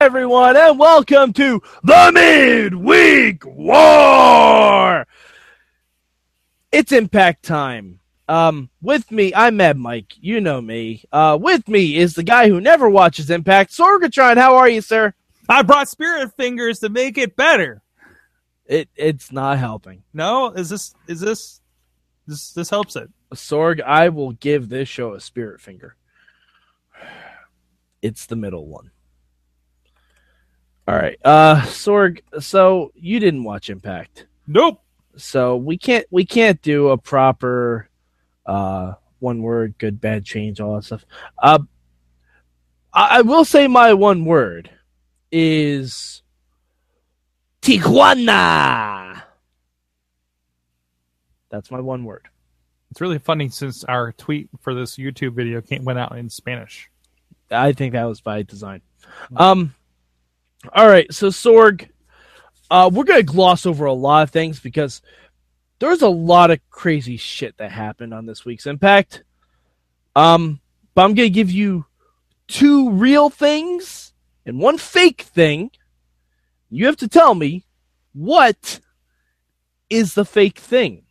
everyone, and welcome to the Midweek War. It's Impact time. Um, with me, I'm Mad Mike. You know me. Uh, with me is the guy who never watches Impact, Sorgatron. How are you, sir? I brought spirit fingers to make it better. It it's not helping. No, is this is this this this helps it? Sorg, I will give this show a spirit finger. It's the middle one. All right. Uh Sorg, so you didn't watch Impact. Nope. So we can't we can't do a proper uh one word, good, bad, change, all that stuff. Uh I, I will say my one word is Tijuana. That's my one word. It's really funny since our tweet for this YouTube video came, went out in Spanish. I think that was by design. Um, all right, so Sorg, uh, we're gonna gloss over a lot of things because there's a lot of crazy shit that happened on this week's Impact. Um, but I'm gonna give you two real things and one fake thing. You have to tell me what is the fake thing.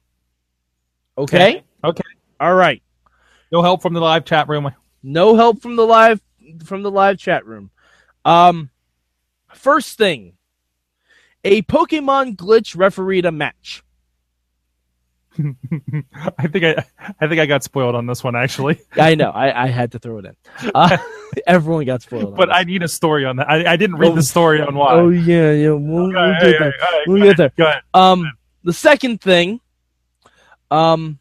Okay. Okay. All right. No help from the live chat room. No help from the live from the live chat room. Um, first thing, a Pokemon glitch refereed a match. I think I I think I got spoiled on this one actually. I know. I, I had to throw it in. Uh, everyone got spoiled. But. I need a story on that. I, I didn't read Oh. the story on why. oh yeah, yeah. We'll, we'll Okay, get there. We'll get ahead, there. Go ahead. Um, the second thing, um,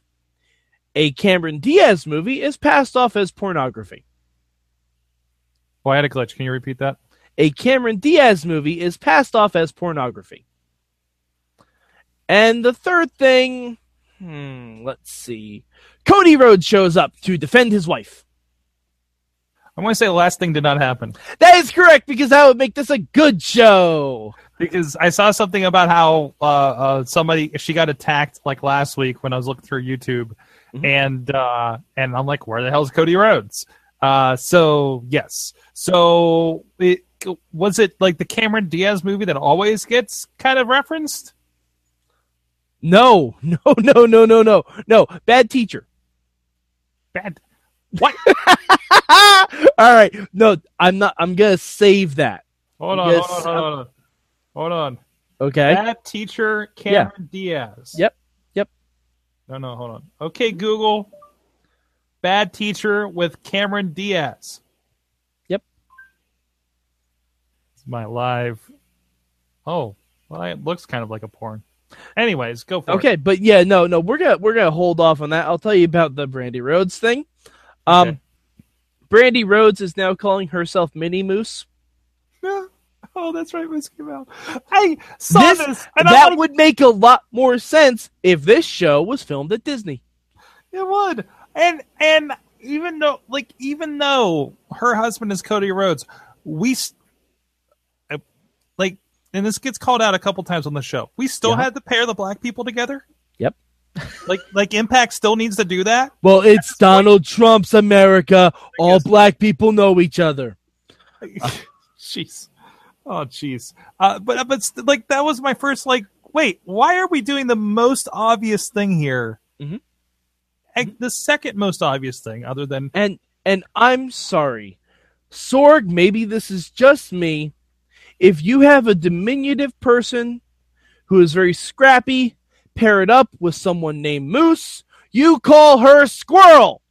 a Cameron Diaz movie is passed off as pornography. Oh, I had a glitch. Can you repeat that? A Cameron Diaz movie is passed off as pornography. And the third thing, hmm, let's see. Cody Rhodes shows up to defend his wife. I'm going to say the last thing did not happen That is correct because that would make this a good show. because I saw something about how uh, uh, somebody she got attacked like last week when I was looking through YouTube, Mhm. and uh, and I'm like, where the hell is Cody Rhodes? Uh, so yes, so it was it like the Cameron Diaz movie that always gets kind of referenced. No, no, no, no, no, no, no. Bad teacher. Bad. What? All right. No, I'm not. I'm going to save that. Hold on, hold on, hold on, hold on. Okay. Bad teacher Cameron Diaz. Yep, yep. No, no, hold on. Okay, Google. Bad teacher with Cameron Diaz. Yep. It's my live. Oh, well, it looks kind of like a porn. Anyways, go for it. Okay, but yeah, no, no, we're gonna we're gonna hold off on that. I'll tell you about the Brandi Rhodes thing. Um, Okay. Brandi Rhodes is now calling herself Mini Moose. Yeah. Oh, that's right, Miss Mouth. I saw This- this, that would make a lot more sense if this show was filmed at Disney. It would. And and even though like even though her husband is Cody Rhodes, we and this gets called out a couple times on the show. We still Yeah. had to pair the black people together. Yep. like like Impact still needs to do that. Well, it's Donald Trump's America. All black people know each other. Jeez. Oh jeez. Uh but but like that was my first like wait, why are we doing the most obvious thing here? Mhm. And the second most obvious thing other than And and I'm sorry, Sorg. Maybe this is just me. If you have a diminutive person who is very scrappy, pair it up with someone named Moose, you call her Squirrel.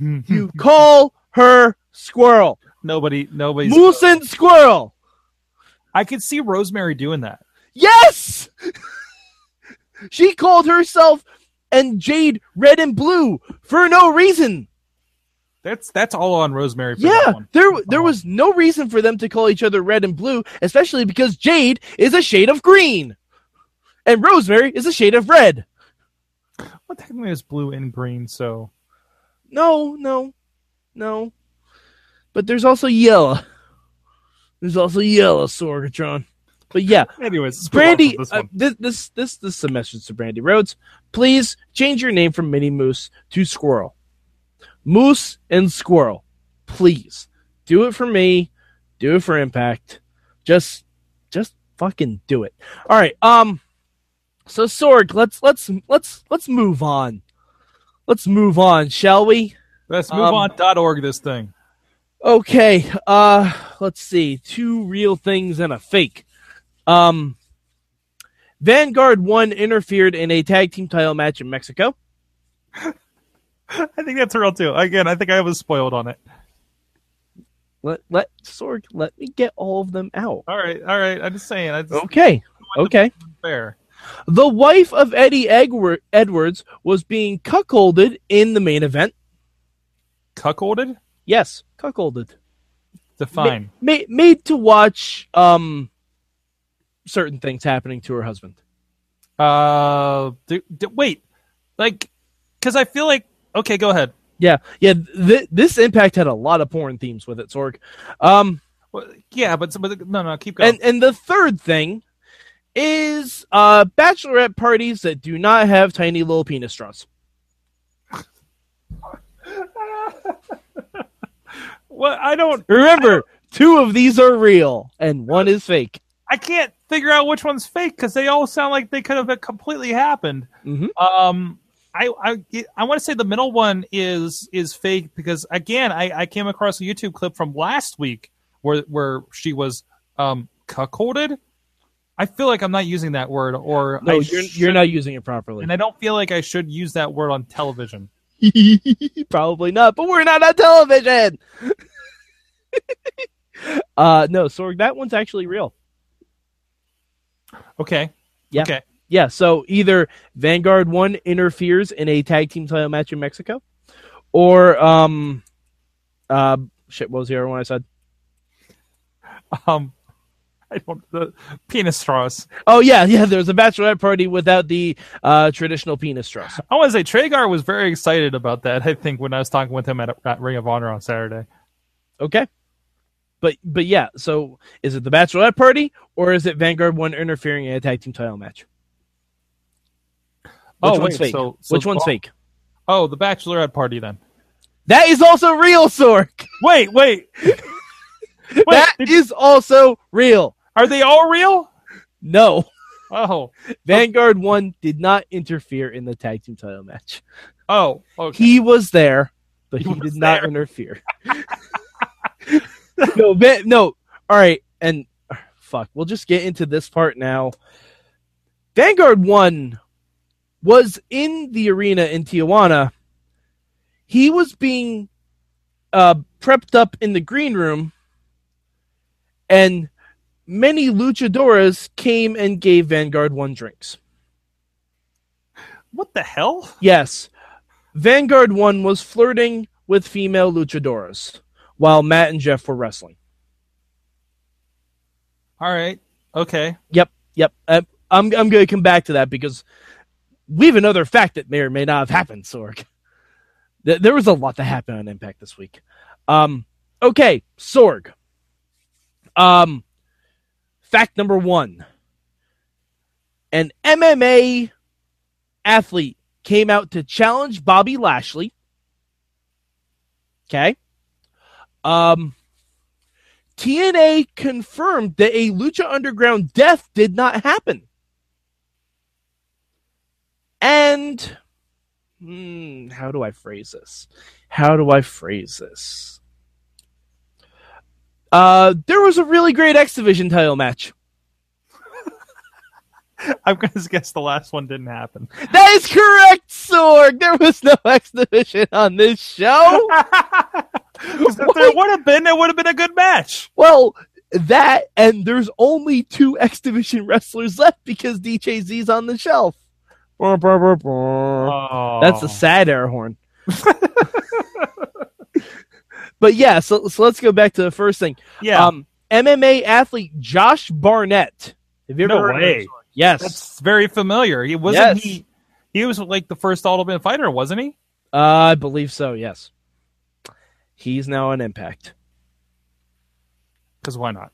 You call her Squirrel. nobody nobody. Moose and Squirrel. I could see Rosemary doing that. Yes! she called herself and Jade red and blue for no reason. That's that's all on Rosemary. For Yeah, that one. there there was no reason for them to call each other red and blue, especially because Jade is a shade of green. And Rosemary is a shade of red. Well, technically, it's blue and green. So No, no, no. But there's also yellow. There's also yellow Sorgatron. But yeah, anyways, let's move on Brandi, this uh, this, this this this is a message to Brandi Rhodes. Please change your name from Minnie Moose to Squirrel. Moose and Squirrel. Please do it for me. Do it for Impact. Just, just fucking do it. All right. Um. So Sorg, let's let's let's let's move on. Let's move on, shall we? Let's move Um, on. Dot org this thing. Okay. Uh. Let's see. Two real things and a fake. Um. Vanguard one interfered in a tag team title match in Mexico. I think that's real too. Again, I think I was spoiled on it. Let let Sorg let me get all of them out. All right, all right. I'm just saying. I just Okay. Okay. fair. The wife of Eddie Edward- Edwards was being cuckolded in the main event. Cuckolded? Yes, cuckolded. Define. Ma- made to watch um certain things happening to her husband. Uh, do, do- wait, like, because I feel like. Okay, go ahead. Yeah, yeah. Th- this impact had a lot of porn themes with it, Sorg. Um, Well, yeah, but, but no, no, keep going. and and the third thing is uh bachelorette parties that do not have tiny little penis straws. well, I don't. Remember, two of these are real and one is fake. I can't figure out which one's fake because they all sound like they could have completely happened. Mhm. Um, I I I want to say the middle one is is fake because again, I I came across a YouTube clip from last week where where she was um cuckolded. I feel like I'm not using that word, or No, I you're should- you're not using it properly. and I don't feel like I should use that word on television. Probably not, but we're not on television. uh no, Sorg, that one's actually real. Okay. Yeah. Okay. Yeah, so either Vanguard One interferes in a tag team title match in Mexico, or um, uh, shit. What was the other one I said? Um, I don't the penis straws. Oh yeah, yeah. There's a bachelorette party without the uh, traditional penis straws. I want to say Tragar was very excited about that. I think when I was talking with him at, at Ring of Honor on Saturday. Okay, but but yeah. So is it the bachelorette party or is it Vanguard One interfering in a tag team title match? Oh, Which Oh, one's wait, fake? so- so- Which one's oh. fake? Oh, the bachelorette party then. That is also real, Sorg. Wait, wait. wait, that did- is also real. are they all real? No, Oh, Vanguard One did not interfere in the tag team title match. oh, okay. He was there, but He he, did not there. interfere. no, Van, no. All right, and uh, fuck, we'll just get into this part now. Vanguard One was in the arena in Tijuana. He was being uh, prepped up in the green room, and many luchadoras came and gave Vanguard One drinks. what the hell? Yes. Vanguard 1 was flirting with female luchadoras while Matt and Jeff were wrestling. All right. Okay. Yep. Yep. Uh, I'm I'm going to come back to that because we have another fact that may or may not have happened, Sorg. There was a lot that happened on Impact this week. Um okay, Sorg. Um fact number 1. An MMA athlete came out to challenge Bobby Lashley. Okay? Um TNA confirmed that a Lucha Underground death did not happen. And hmm, how do I phrase this? How do I phrase this? Uh, there was a really great X Division title match. I'm going to guess the last one didn't happen. That is correct, Sorg. There was no X Division on this show! if there would have been, it would have been a good match. well, that and there's only two X Division wrestlers left because DJZ's on the shelf. Oh. That's a sad air horn. but yeah, so so let's go back to the first thing. yeah. Um, MMA athlete Josh Barnett. Have you ever No heard of way. him? Yes. That's very familiar. He wasn't Yes. he. He was like the first Ultimate Fighter, wasn't he? Uh, I believe so. Yes. He's now on Impact. Because why not?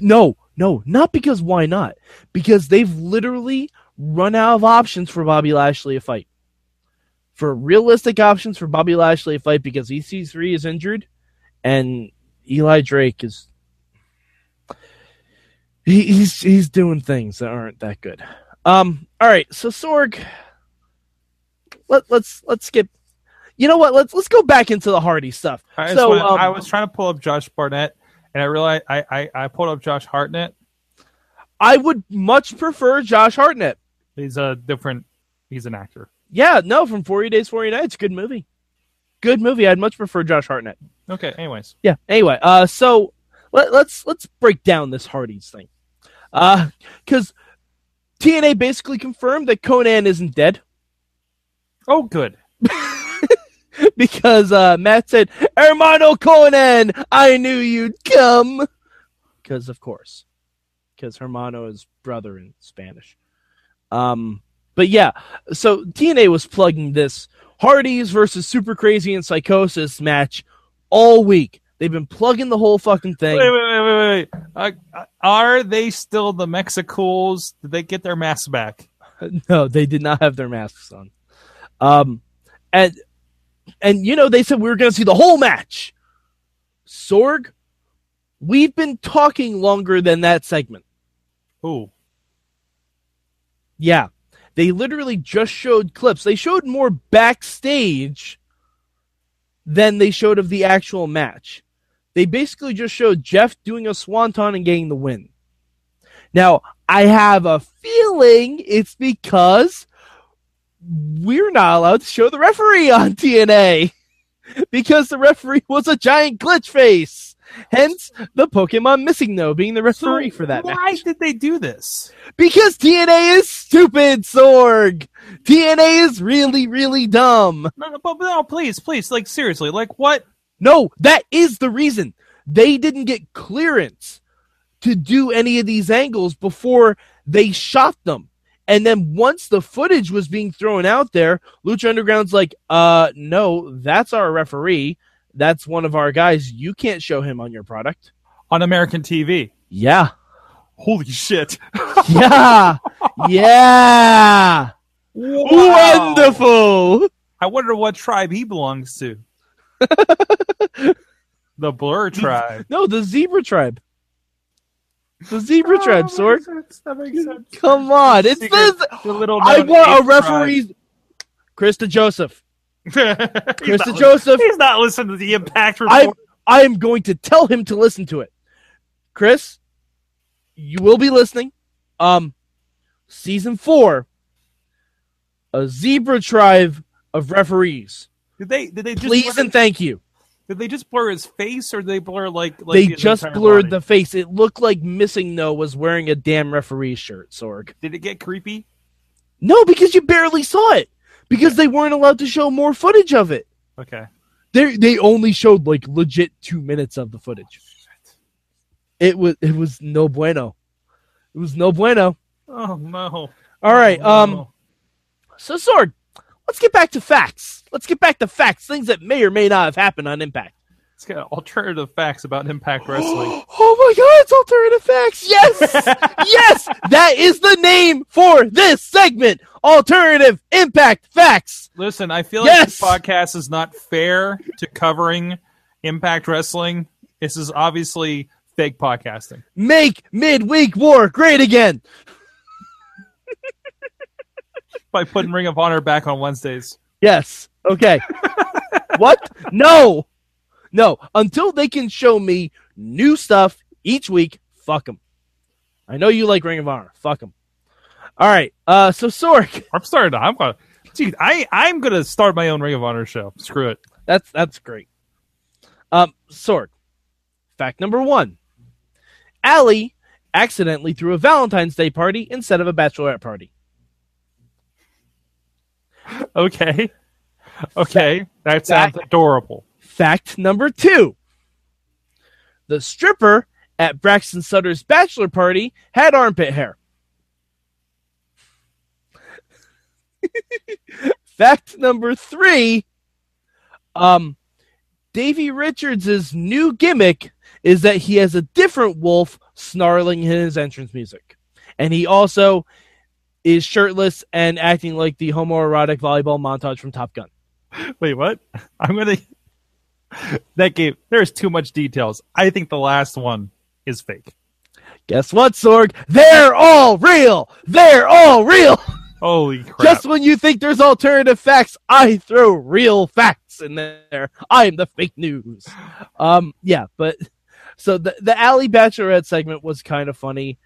No, no, not because why not? Because they've literally run out of options for Bobby Lashley to fight. For realistic options for Bobby Lashley to fight because EC3 is injured and Eli Drake is he, he's he's doing things that aren't that good. Um. All right. So Sorg, let let's let's skip. You know what? Let's let's go back into the Hardy stuff. I, so wanna- um, I was trying to pull up Josh Barnett, and I realized I, I, I pulled up Josh Hartnett. I would much prefer Josh Hartnett. He's a different. He's an actor. Yeah, no, from 40 Days, 40 Nights. Good movie. Good movie. I'd much prefer Josh Hartnett. Okay. Anyways, Yeah. Anyway, uh, so let, let's let's break down this Hardy's thing, uh, because TNA basically confirmed that Konnan isn't dead oh good. because uh, Matt said, "Hermano Konnan, I knew you'd come," because of course, because Hermano is brother in Spanish. Um, but yeah, so TNA was plugging this Hardys versus Super Crazy and Psychosis match all week. They've been plugging the whole fucking thing. Wait, wait, wait, wait, wait. Uh, uh, are they still the Mexicools? Did they get their masks back? no, they did not have their masks on. Um, and and you know they said we were going to see the whole match. Sorg, we've been talking longer than that segment. Ooh. Yeah, they literally just showed clips. They showed more backstage than they showed of the actual match. They basically just showed Jeff doing a swanton and getting the win. Now, I have a feeling it's because we're not allowed to show the referee on TNA because the referee was a giant glitch face. Hence, the Pokemon MissingNo being the referee So for that Why match. did they do this? Because TNA is stupid, Sorg. TNA is really, really dumb. No, no, but, but no, please, please, like seriously, like what? No, that is the reason. They didn't get clearance to do any of these angles before they shot them. And then once the footage was being thrown out there, Lucha Underground's like, uh, no, that's our referee. That's one of our guys. You can't show him on your product. On American TV. Yeah. Holy shit! Yeah. yeah. Wonderful. I wonder what tribe he belongs to. the Blur tribe. No, the zebra tribe. The zebra ah, tribe, Sorg. That makes sense. Come on. It's Secret- this. The little I want a ape referee. Krista Joseph. Krista Joseph. he's not listening to the Impact I report. I am going to tell him to listen to it. Chris, you will be listening. Um, season four, a zebra tribe of referees. Did they? Did they just? Please blur, and thank you. did they just blur his face, or did they blur like? like they his just blurred body? the face. It looked like MissingNo was wearing a damn referee shirt, Sorg. Did it get creepy? No, because you barely saw it. Because they weren't allowed to show more footage of it. Okay. They they only showed like legit two minutes of the footage. It was it was no bueno. It was no bueno. Oh no. All right. Oh, Um. no. So Sorg, let's get back to facts. Let's get back to facts. Things that may or may not have happened on Impact. Let's got alternative facts about Impact Wrestling. Oh my God! It's alternative facts. Yes, yes. That is the name for this segment. Alternative Impact Facts. Listen, I feel Yes! like this podcast is not fair to covering Impact Wrestling. This is obviously fake podcasting. Make midweek war great again. By putting Ring of Honor back on Wednesdays. Yes. Okay. what? No. No. Until they can show me new stuff each week, fuck them. I know you like Ring of Honor. Fuck them. All right. Uh, so Sorg, I'm starting to. I'm gonna. Dude, I I'm gonna start my own Ring of Honor show. Screw it. that's that's great. Um, Sorg. Fact number one: Allie accidentally threw a Valentine's Day party instead of a bachelorette party. Okay. Okay. That sounds adorable. Fact number two: The stripper at Braxton Sutter's bachelor party had armpit hair. Fact number three: Um, Davey Richards' new gimmick is that he has a different wolf snarling in his entrance music, and he also is shirtless and acting like the homoerotic volleyball montage from Top Gun. Wait, what? I'm gonna. That game. There's too much details. I think the last one is fake. Guess what, Sorg? They're all real. They're all real. Holy crap! Just when you think there's alternative facts, I throw real facts in there. I'm the fake news. Um, yeah, but so the the Allie Bachelorette segment was kind of funny.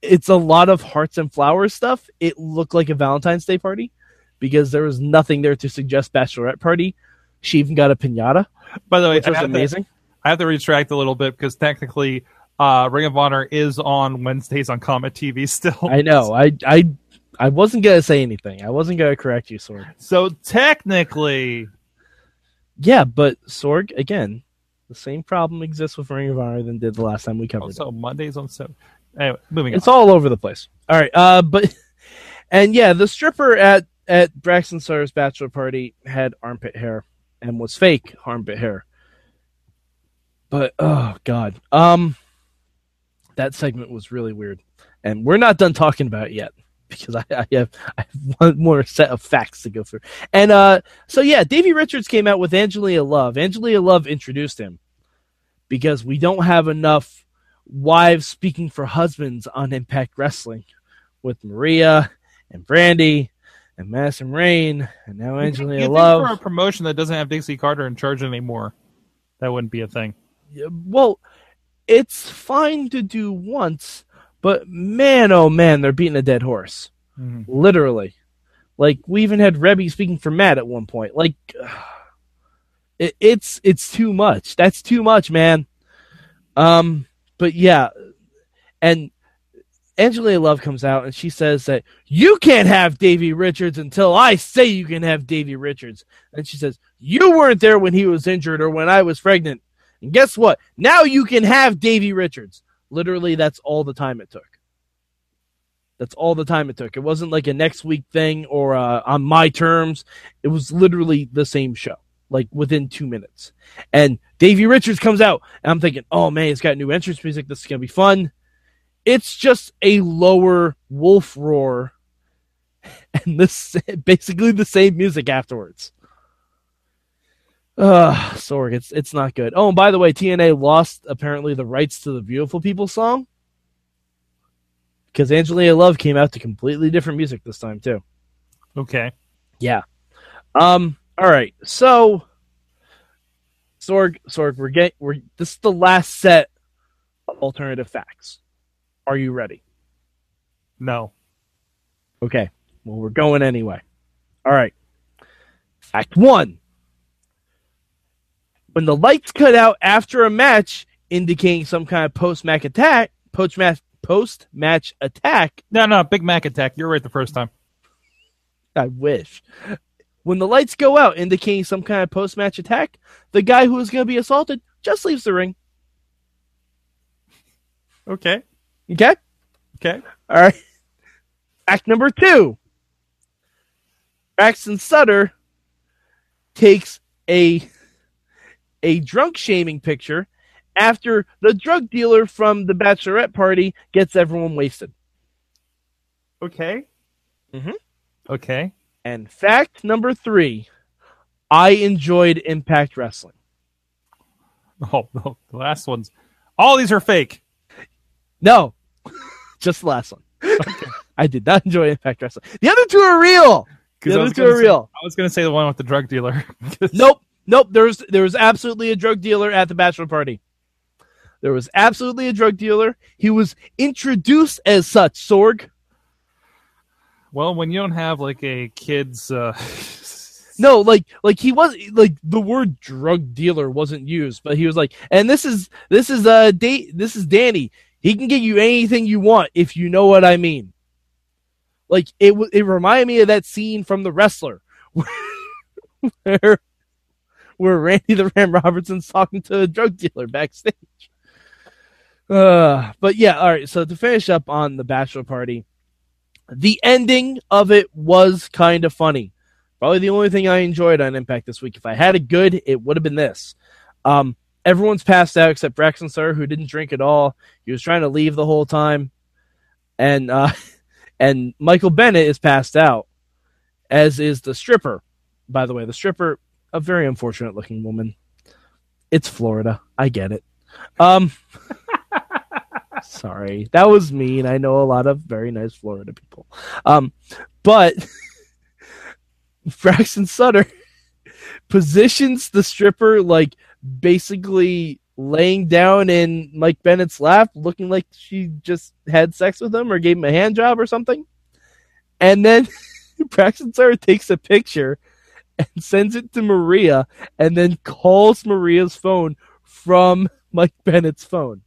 It's a lot of hearts and flowers stuff. It looked like a Valentine's Day party because there was nothing there to suggest bachelorette party. She even got a pinata, By the way, which I was have, to, amazing. I have to retract a little bit because technically, uh, Ring of Honor is on Wednesdays on Comet TV still. I know. I I I wasn't gonna say anything. I wasn't gonna correct you, Sorg. So technically, Yeah, but Sorg again, the same problem exists with Ring of Honor than did the last time we covered it. So Mondays on so. Anyway, moving on. It's on. all over the place. All right, uh, but and yeah, the stripper at at Braxton Sutter's bachelor party had armpit hair and was fake armpit hair. But oh god, um, that segment was really weird, and we're not done talking about it yet because I, I have I have one more set of facts to go through. And uh, so yeah, Davey Richards came out with Angelina Love. Angelina Love introduced him because we don't have enough wives speaking for husbands on Impact Wrestling with Maria and Brandi and Madison Rayne and now You Angelina think Love. for a promotion that doesn't have Dixie Carter in charge anymore, that wouldn't be a thing. Well, it's fine to do once, but man, oh man, they're beating a dead horse. Mhm. Literally. Like we even had Reby speaking for Matt at one point. Like it, it's it's too much. That's too much, man. Um, but yeah, and Angelina Love comes out and she says that you can't have Davey Richards until I say you can have Davey Richards. And she says you weren't there when he was injured or when I was pregnant. And guess what? Now you can have Davey Richards. Literally, that's all the time it took. That's all the time it took. It wasn't like a next week thing or uh, on my terms. It was literally the same show, like within two minutes. And Davy Richards comes out, and I'm thinking, oh man, it's got new entrance music. This is gonna be fun. It's just a lower wolf roar, and this basically the same music afterwards. Uh, Sorg, it's it's not good. Oh, and by the way, TNA lost apparently the rights to the Beautiful People song because Angelina Love came out to completely different music this time too. Okay. Yeah. Um. All right. So, Sorg, Sorg, we're getting we're this is the last set of alternative facts. Are you ready? No. Okay. Well, we're going anyway. All right. Act one. When the lights cut out after a match, indicating some kind of post match attack, post match post match attack. No, no. Big Mac attack. You're right the first time. I wish. When the lights go out, indicating some kind of post match attack, the guy who is going to be assaulted just leaves the ring. Okay. Okay. Okay. All right. Fact number two. Braxton Sutter takes a a drunk shaming picture after the drug dealer from the bachelorette party gets everyone wasted. Okay. Mhm. Okay. And fact number three, I enjoyed Impact Wrestling. Oh, no. The last ones. All these are fake. No, just the last one. I did not enjoy Impact Wrestling. The other two are real. The other two are say- real. I was going to say the one with the drug dealer. Nope, nope. There was there was absolutely a drug dealer at the bachelor party. There was absolutely a drug dealer. He was introduced as such. Sorg. Well, when you don't have like a kid's. Uh... No, like like he was like the word drug dealer wasn't used, but he was like, and this is this is uh date this is Danny. He can get you anything you want if you know what I mean. Like it it reminded me of that scene from The Wrestler where where Randy the Ram Robertson's talking to a drug dealer backstage. Uh, but yeah, all right. So to finish up on the bachelor party, the ending of it was kind of funny. Probably the only thing I enjoyed on Impact this week. If I had a good, it would have been this. Um, everyone's passed out except Braxton Sir, who didn't drink at all. He was trying to leave the whole time, and uh, and Michael Bennett is passed out, as is the stripper. By the way, the stripper, a very unfortunate looking woman. It's Florida. I get it. Um, Sorry, that was mean. I know a lot of very nice Florida people. Um, but Braxton Sutter positions the stripper like basically laying down in Mike Bennett's lap, looking like she just had sex with him or gave him a hand job or something. And then Braxton Sutter takes a picture and sends it to Maria and then calls Maria's phone from Mike Bennett's phone.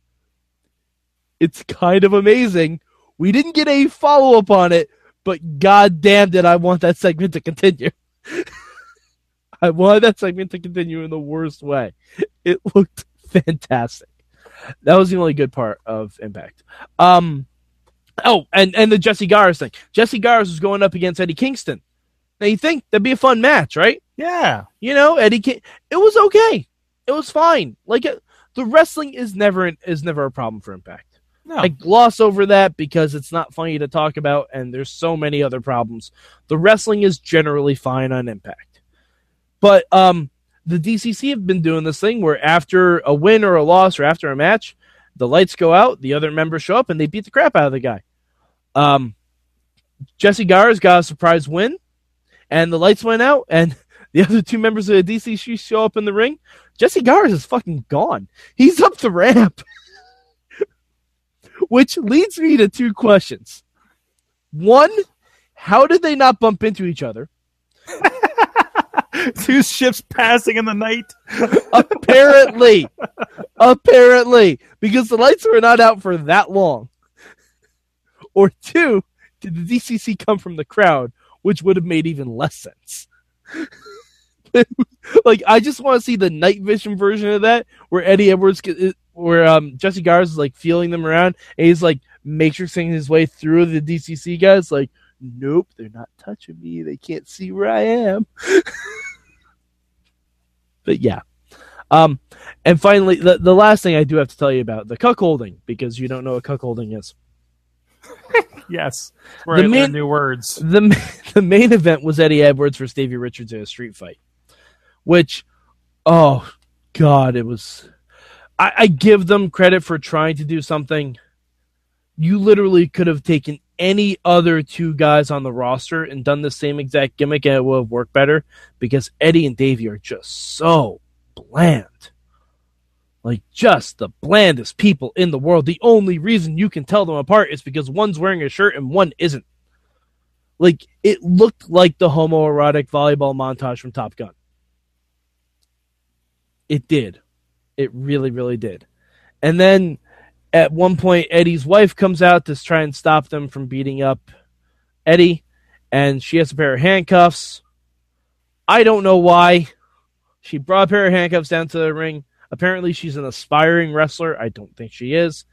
It's kind of amazing. We didn't get a follow up on it, but god damn did I want that segment to continue. I wanted that segment to continue in the worst way. It looked fantastic. That was the only good part of Impact. Um, oh, and and the Jessie Godderz thing. Jessie Godderz was going up against Eddie Kingston. Now you think that'd be a fun match, right? Yeah. You know, Eddie. King- it was okay. It was fine. Like it, the wrestling is never is never a problem for Impact. No. I gloss over that because it's not funny to talk about, and there's so many other problems. The wrestling is generally fine on Impact, but um, the DCC have been doing this thing where after a win or a loss or after a match, the lights go out, the other members show up, and they beat the crap out of the guy. Um, Jesse Gar's got a surprise win, and the lights went out, and the other two members of the DCC show up in the ring. Jessie Godderz is fucking gone. He's up the ramp. Which leads me to two questions. One, how did they not bump into each other? Two ships passing in the night. Apparently. apparently. Because the lights were not out for that long. Or two, did the DCC come from the crowd, which would have made even less sense? like, I just want to see the night vision version of that, where Eddie Edwards, where um, Jessie Godderz is like feeling them around, and he's like matrixing his way through the DCC guys, like, nope, they're not touching me. They can't see where I am. but yeah. Um, and finally, the, the last thing I do have to tell you about the cuckolding, because you don't know what cuckolding is. Yes. Where The I main- new words. The, the main event was Eddie Edwards versus Davey Richards in a street fight, which, oh, God, it was. I, I give them credit for trying to do something. You literally could have taken any other two guys on the roster and done the same exact gimmick and it would have worked better because Eddie and Davey are just so bland. Like just the blandest people in the world. The only reason you can tell them apart is because one's wearing a shirt and one isn't. Like it looked like the homoerotic volleyball montage from Top Gun. It did. It really, really did. And then at one point, Eddie's wife comes out to try and stop them from beating up Eddie, and she has a pair of handcuffs. I don't know why. She brought a pair of handcuffs down to the ring. Apparently, she's an aspiring wrestler. I don't think she is.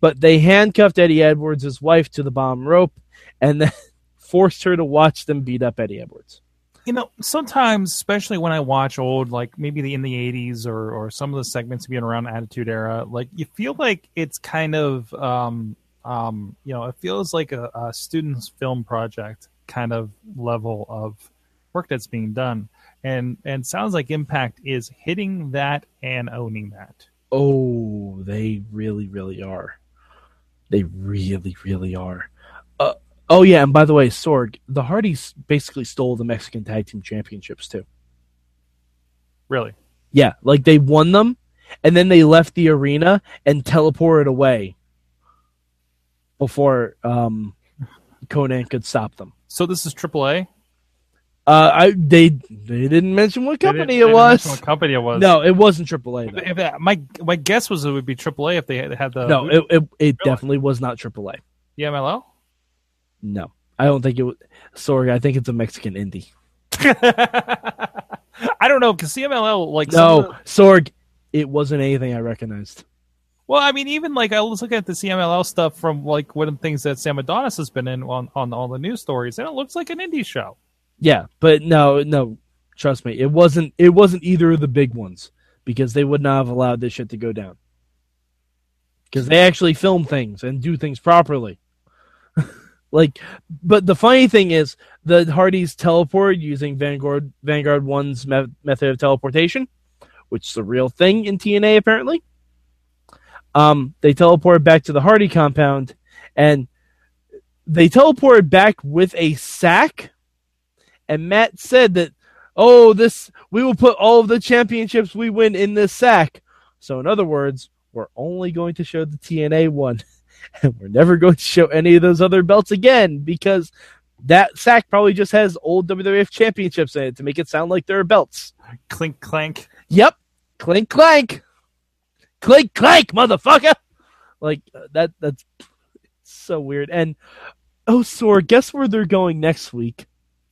But they handcuffed Eddie Edwards' wife to the bottom rope and then forced her to watch them beat up Eddie Edwards. You know, sometimes, especially when I watch old, like maybe the in the '80s or or some of the segments being around Attitude Era, like you feel like it's kind of, um, um, you know, it feels like a, a student's film project kind of level of work that's being done, and and sounds like Impact is hitting that and owning that. Oh, they really, really are. They really, really are. Oh yeah, and by the way, Sorg, the Hardys basically stole the Mexican Tag Team Championships too. Really, Yeah, like they won them, and then they left the arena and teleported away before um, Konnan could stop them. so this is AAA. Uh, I they they didn't mention what company it was. What company it was? No, it wasn't AAA. Though. If that, my my guess was it would be AAA if they had, had the No, it it, it definitely was not AAA. the MLL. No, I don't think it was. Sorry, I think it's a Mexican indie. I don't know because CMLL like No, the- Sorg, it wasn't anything I recognized. well, I mean, even like I was looking at the CMLL stuff from like one of the things that Sam Adonis has been in on on all the news stories, and it looks like an indie show. Yeah, but no, no, trust me, it wasn't. It wasn't either of the big ones because they would not have allowed this shit to go down. Because they actually film things and do things properly. Like, but the funny thing is, the Hardys teleport using Vanguard Vanguard One's me- method of teleportation, which is a real thing in TNA apparently. Um, they teleported back to the Hardy compound, and they teleported back with a sack. And Matt said that, "Oh, this we will put all of the championships we win in this sack." So, in other words, we're only going to show the TNA one, and we're never going to show any of those other belts again because that sack probably just has old WWF championships in it to make it sound like there are belts. Clink clank. Yep. Clink clank. Clink clank, motherfucker. Like uh, that that's so weird. And oh Sorg, guess where they're going next week?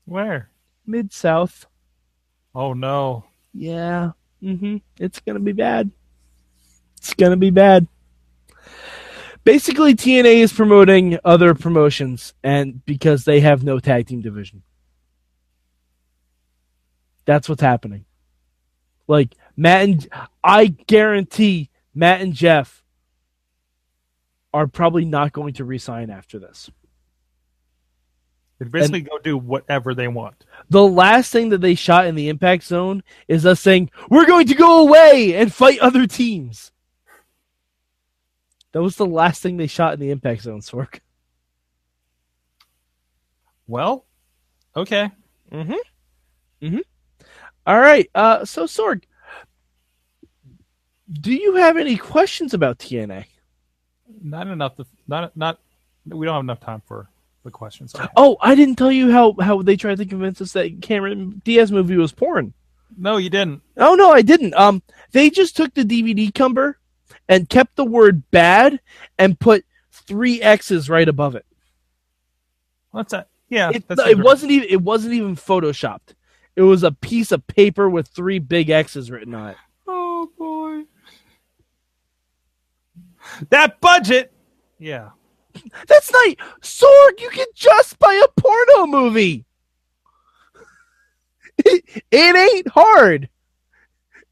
Where? Mid South. Oh no. Yeah. Mm-hmm. It's gonna be bad. It's gonna be bad. Basically, TNA is promoting other promotions, and because they have no tag team division, that's what's happening. Like Matt and I guarantee Matt and Jeff are probably not going to resign after this. They basically go do whatever they want. The last thing that they shot in the impact zone is us saying, We're going to go away and fight other teams. That was the last thing they shot in the impact zone, Sorg. Well, okay. Mm-hmm. Mm-hmm. All right. Uh so Sorg, do you have any questions about TNA? Not enough to not not we don't have enough time for the questions. Oh, I didn't tell you how how they tried to convince us that Cameron Diaz movie was porn. No, you didn't. Oh no, I didn't. Um, they just took the DVD cover and kept the word "bad" and put three X's right above it. What's that? Yeah, It, that's it wasn't even it wasn't even photoshopped. It was a piece of paper with three big X's written on it. Oh boy, that budget. Yeah, That's not Sorg. You can just buy a porno movie. It, it ain't hard.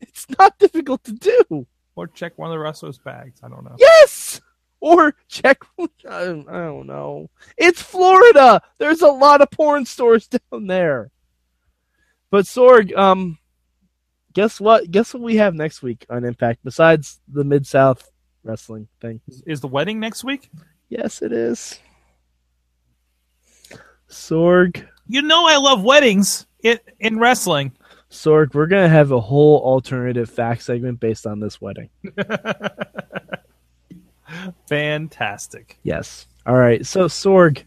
It's not difficult to do. Or check one of the wrestlers' bags. I don't know. Yes. Or check. I don't, I don't know. It's Florida. There's a lot of porn stores down there. But Sorg, um, guess what? Guess what we have next week on Impact besides the Mid South wrestling thing? Is, is the wedding next week? Yes, it is. Sorg, You know I love weddings in in wrestling. Sorg, we're gonna have a whole alternative fact segment based on this wedding. Fantastic. Yes. All right. So Sorg,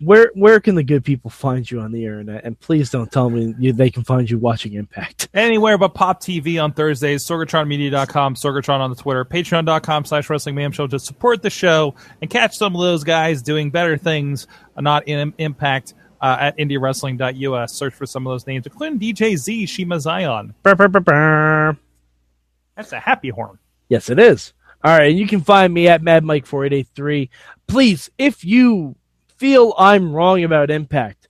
where where can the good people find you on the internet? And please don't tell me you, they can find you watching Impact. Anywhere but Pop TV on Thursdays, SorgatronMedia.com, Sorgatron on the Twitter, Patreon.com slash Wrestling Mayhem Show to support the show and catch some of those guys doing better things, not in Impact, uh, at IndieWrestling.us. Search for some of those names, including DJ Z, Shima Xion. Brr, brr, brr, brr. That's a happy horn. Yes, it is. All right, and you can find me at Mad Mike four eight eight three. Please, if you feel I'm wrong about Impact,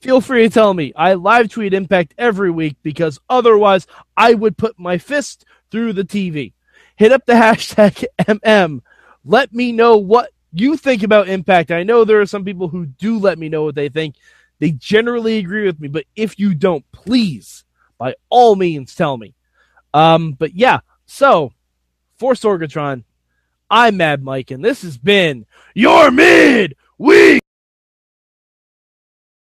feel free to tell me. I live tweet Impact every week because otherwise I would put my fist through the TV. Hit up the hashtag MM. Let me know what you think about Impact. I know there are some people who do let me know what they think. They generally agree with me, but if you don't, please, by all means, tell me. Um, but yeah, so for Sorgatron, I'm Mad Mike, and this has been your mid week